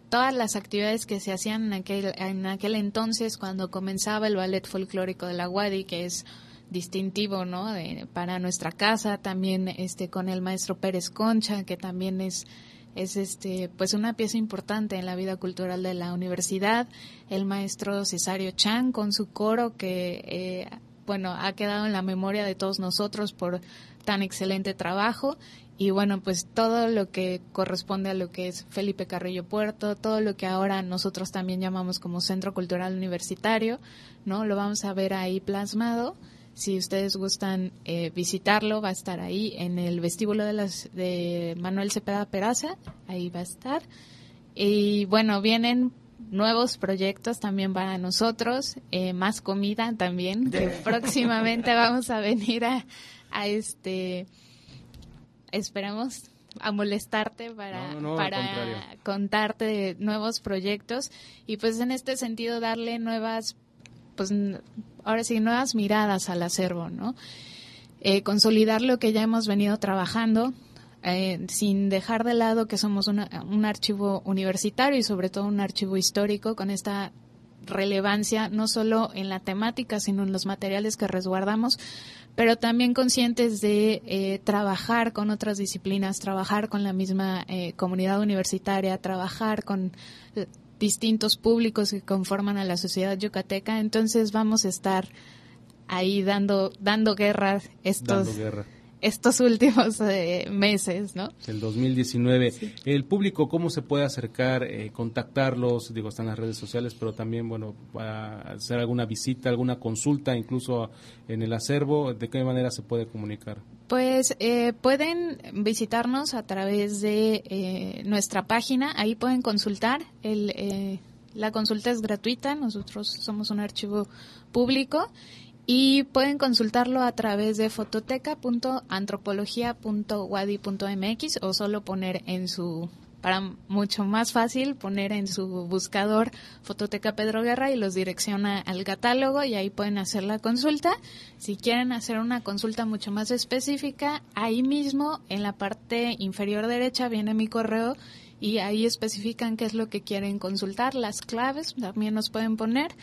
todas las actividades que se hacían en aquel, en aquel entonces cuando comenzaba el ballet folclórico de la UADI, que es distintivo, ¿no? para nuestra casa, también este con el maestro Pérez Concha, que también es es este pues una pieza importante en la vida cultural de la universidad. El maestro Cesario Chan con su coro que eh, bueno ha quedado en la memoria de todos nosotros por tan excelente trabajo. Y bueno pues todo lo que corresponde a lo que es Felipe Carrillo Puerto todo lo que ahora nosotros también llamamos como Centro Cultural Universitario no lo vamos a ver ahí plasmado Si ustedes gustan eh, visitarlo, va a estar ahí en el vestíbulo de, las, de Manuel Cepeda Peraza, ahí va a estar. Y bueno, vienen nuevos proyectos también para nosotros, eh, más comida también, que próximamente vamos a venir a, a este, esperamos a molestarte para, para contarte de nuevos proyectos y pues en este sentido darle nuevas, pues ahora sí, nuevas miradas al acervo, ¿no? Eh, consolidar lo que ya hemos venido trabajando, eh, sin dejar de lado que somos un archivo universitario y sobre todo un archivo histórico con esta relevancia no solo en la temática, sino en los materiales que resguardamos, pero también conscientes de eh, trabajar con otras disciplinas, trabajar con la misma comunidad universitaria, trabajar con distintos públicos que conforman a la sociedad yucateca. Entonces vamos a estar ahí dando dando guerra estos estos últimos eh, meses, ¿no? El 2019. El público, ¿cómo se puede acercar, eh, contactarlos? Digo, están las redes sociales, pero también, bueno, hacer alguna visita, alguna consulta, incluso en el acervo, ¿de qué manera se puede comunicar? Pues eh, pueden visitarnos a través de nuestra página, ahí pueden consultar. El, la consulta es gratuita, nosotros somos un archivo público y pueden consultarlo a través de fototeca.antropología.wadi.mx o solo poner en su para mucho más fácil poner en su buscador Fototeca Pedro Guerra y los direcciona al catálogo y ahí pueden hacer la consulta. Si quieren hacer una consulta mucho más específica, ahí mismo en la parte inferior derecha viene mi correo y ahí especifican qué es lo que quieren consultar, las claves también nos pueden poner.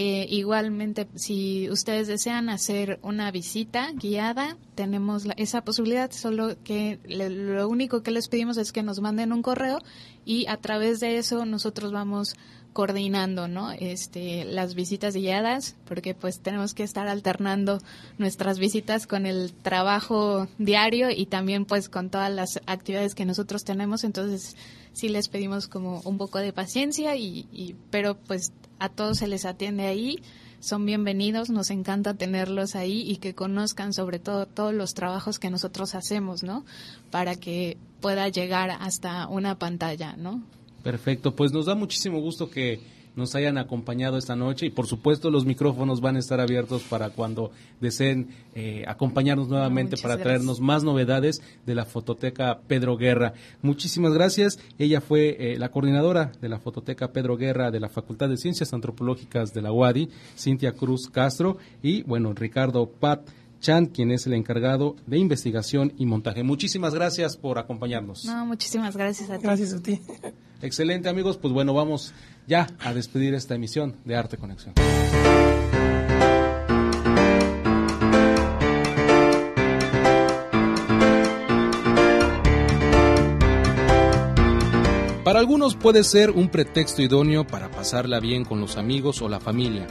Eh, igualmente, si ustedes desean hacer una visita guiada, tenemos esa posibilidad, solo que lo único que les pedimos es que nos manden un correo y a través de eso nosotros vamos coordinando, ¿no? Este, las visitas guiadas, porque pues tenemos que estar alternando nuestras visitas con el trabajo diario y también pues con todas las actividades que nosotros tenemos, entonces sí les pedimos como un poco de paciencia y, y pero pues a todos se les atiende ahí, son bienvenidos, nos encanta tenerlos ahí y que conozcan sobre todo todos los trabajos que nosotros hacemos, ¿no? Para que pueda llegar hasta una pantalla, ¿no? Perfecto, pues nos da muchísimo gusto que nos hayan acompañado esta noche y por supuesto los micrófonos van a estar abiertos para cuando deseen eh, acompañarnos nuevamente para traernos más novedades de la fototeca Pedro Guerra. Muchísimas gracias. Ella fue eh, la coordinadora de la fototeca Pedro Guerra de la Facultad de Ciencias Antropológicas de la UADI, Cintia Cruz Castro y bueno, Ricardo Pat. Chan, quien es el encargado de investigación y montaje. Muchísimas gracias por acompañarnos. No, muchísimas gracias a ti. Gracias a ti. Excelente amigos, pues bueno, vamos ya a despedir esta emisión de Arte Conexión. Para algunos puede ser un pretexto idóneo para pasarla bien con los amigos o la familia,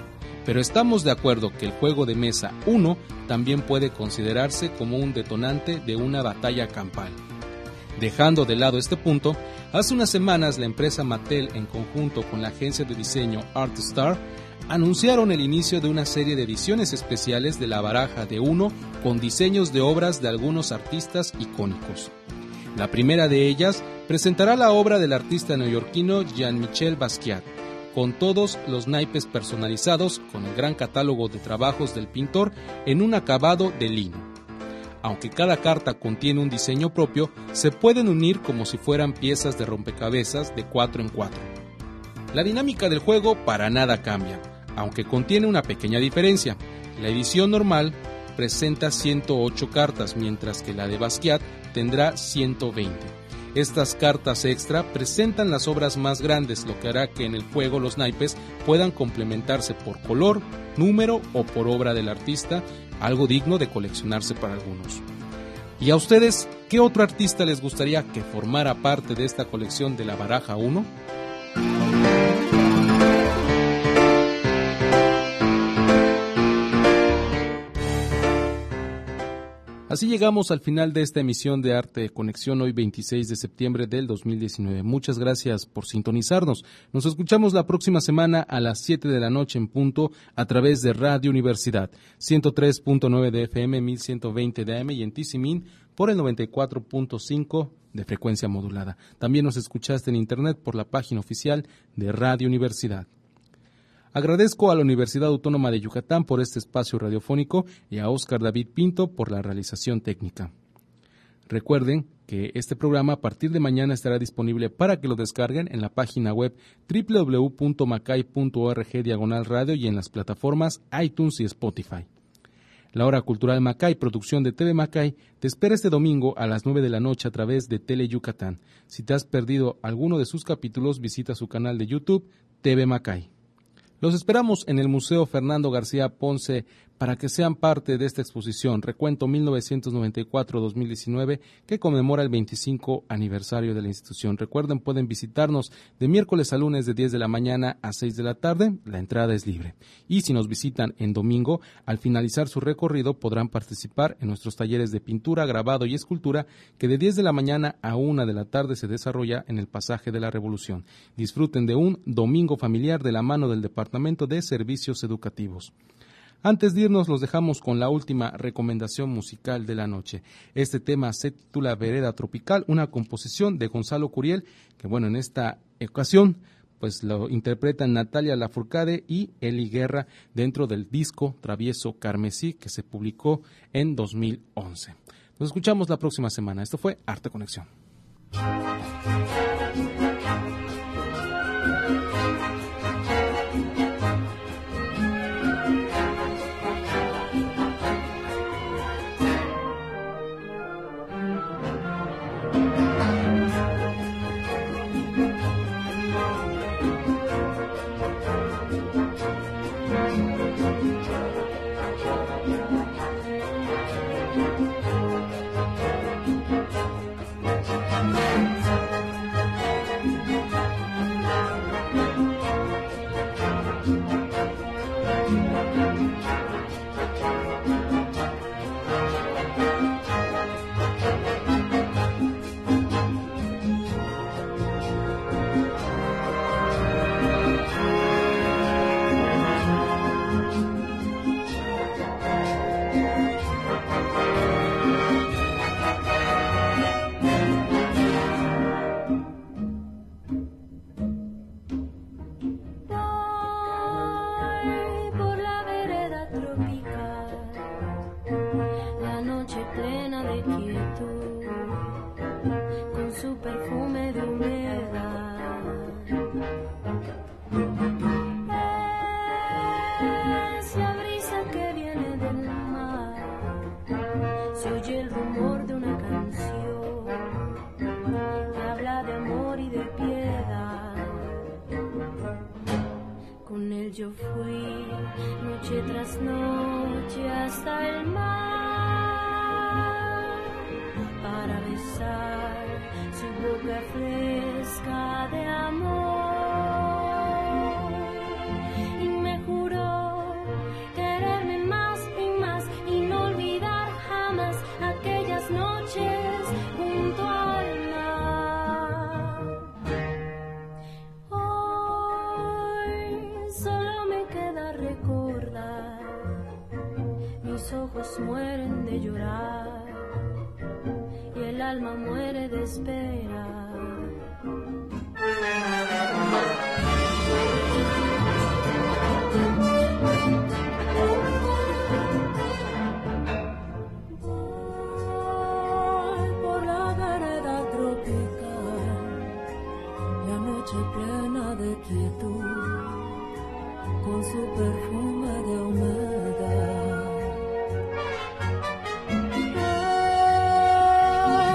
pero estamos de acuerdo que el juego de mesa 1 también puede considerarse como un detonante de una batalla campal. Dejando de lado este punto, hace unas semanas la empresa Mattel en conjunto con la agencia de diseño ArtStar anunciaron el inicio de una serie de ediciones especiales de la baraja de uno con diseños de obras de algunos artistas icónicos. La primera de ellas presentará la obra del artista neoyorquino Jean-Michel Basquiat, con todos los naipes personalizados con el gran catálogo de trabajos del pintor en un acabado de lino aunque cada carta contiene un diseño propio, se pueden unir como si fueran piezas de rompecabezas de 4 en 4. La dinámica del juego para nada cambia, aunque contiene una pequeña diferencia. La edición normal presenta 108 cartas, mientras que la de Basquiat tendrá 120. Estas cartas extra presentan las obras más grandes, lo que hará que en el juego los naipes puedan complementarse por color, número o por obra del artista, algo digno de coleccionarse para algunos. ¿Y a ustedes qué otro artista les gustaría que formara parte de esta colección de la Baraja 1? Así llegamos al final de esta emisión de Arte Conexión hoy 26 de septiembre del 2019. Muchas gracias por sintonizarnos. Nos escuchamos la próxima semana a las 7 de la noche en punto a través de Radio Universidad 103.9 de FM, 1120 de AM y en Tisimin por el 94.5 de frecuencia modulada. También nos escuchaste en Internet por la página oficial de Radio Universidad. Agradezco a la Universidad Autónoma de Yucatán por este espacio radiofónico y a Oscar David Pinto por la realización técnica. Recuerden que este programa a partir de mañana estará disponible para que lo descarguen en la página web www.macay.org diagonal radio y en las plataformas iTunes y Spotify. La Hora Cultural Macay, producción de TV Macay, te espera este domingo a las 9 de la noche a través de Tele Yucatán. Si te has perdido alguno de sus capítulos, visita su canal de YouTube, TV Macay. Los esperamos en el Museo Fernando García Ponce para que sean parte de esta exposición Recuento 1994-2019 que conmemora el 25 aniversario de la institución. Recuerden, pueden visitarnos de miércoles a lunes de 10 de la mañana a 6 de la tarde. La entrada es libre. Y si nos visitan en domingo, al finalizar su recorrido podrán participar en nuestros talleres de pintura, grabado y escultura que de 10 de la mañana a 1 de la tarde se desarrolla en el pasaje de la Revolución. Disfruten de un domingo familiar de la mano del Departamento de Servicios Educativos. Antes de irnos, los dejamos con la última recomendación musical de la noche. Este tema se titula Vereda Tropical, una composición de Gonzalo Curiel, que bueno, en esta ocasión pues lo interpretan Natalia Lafourcade y Eli Guerra dentro del disco Travieso Carmesí que se publicó en 2011. Nos escuchamos la próxima semana. Esto fue Arte Conexión. noche plena de quietud, con su perfume de humedad.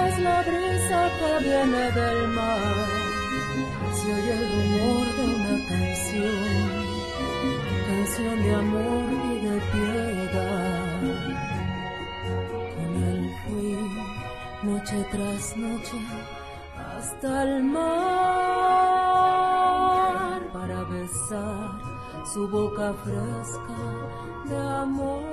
Es la brisa que viene del mar, se oye el rumor de una canción, canción de amor y de piedad. Con él fui noche tras noche hasta el mar fresca de amor.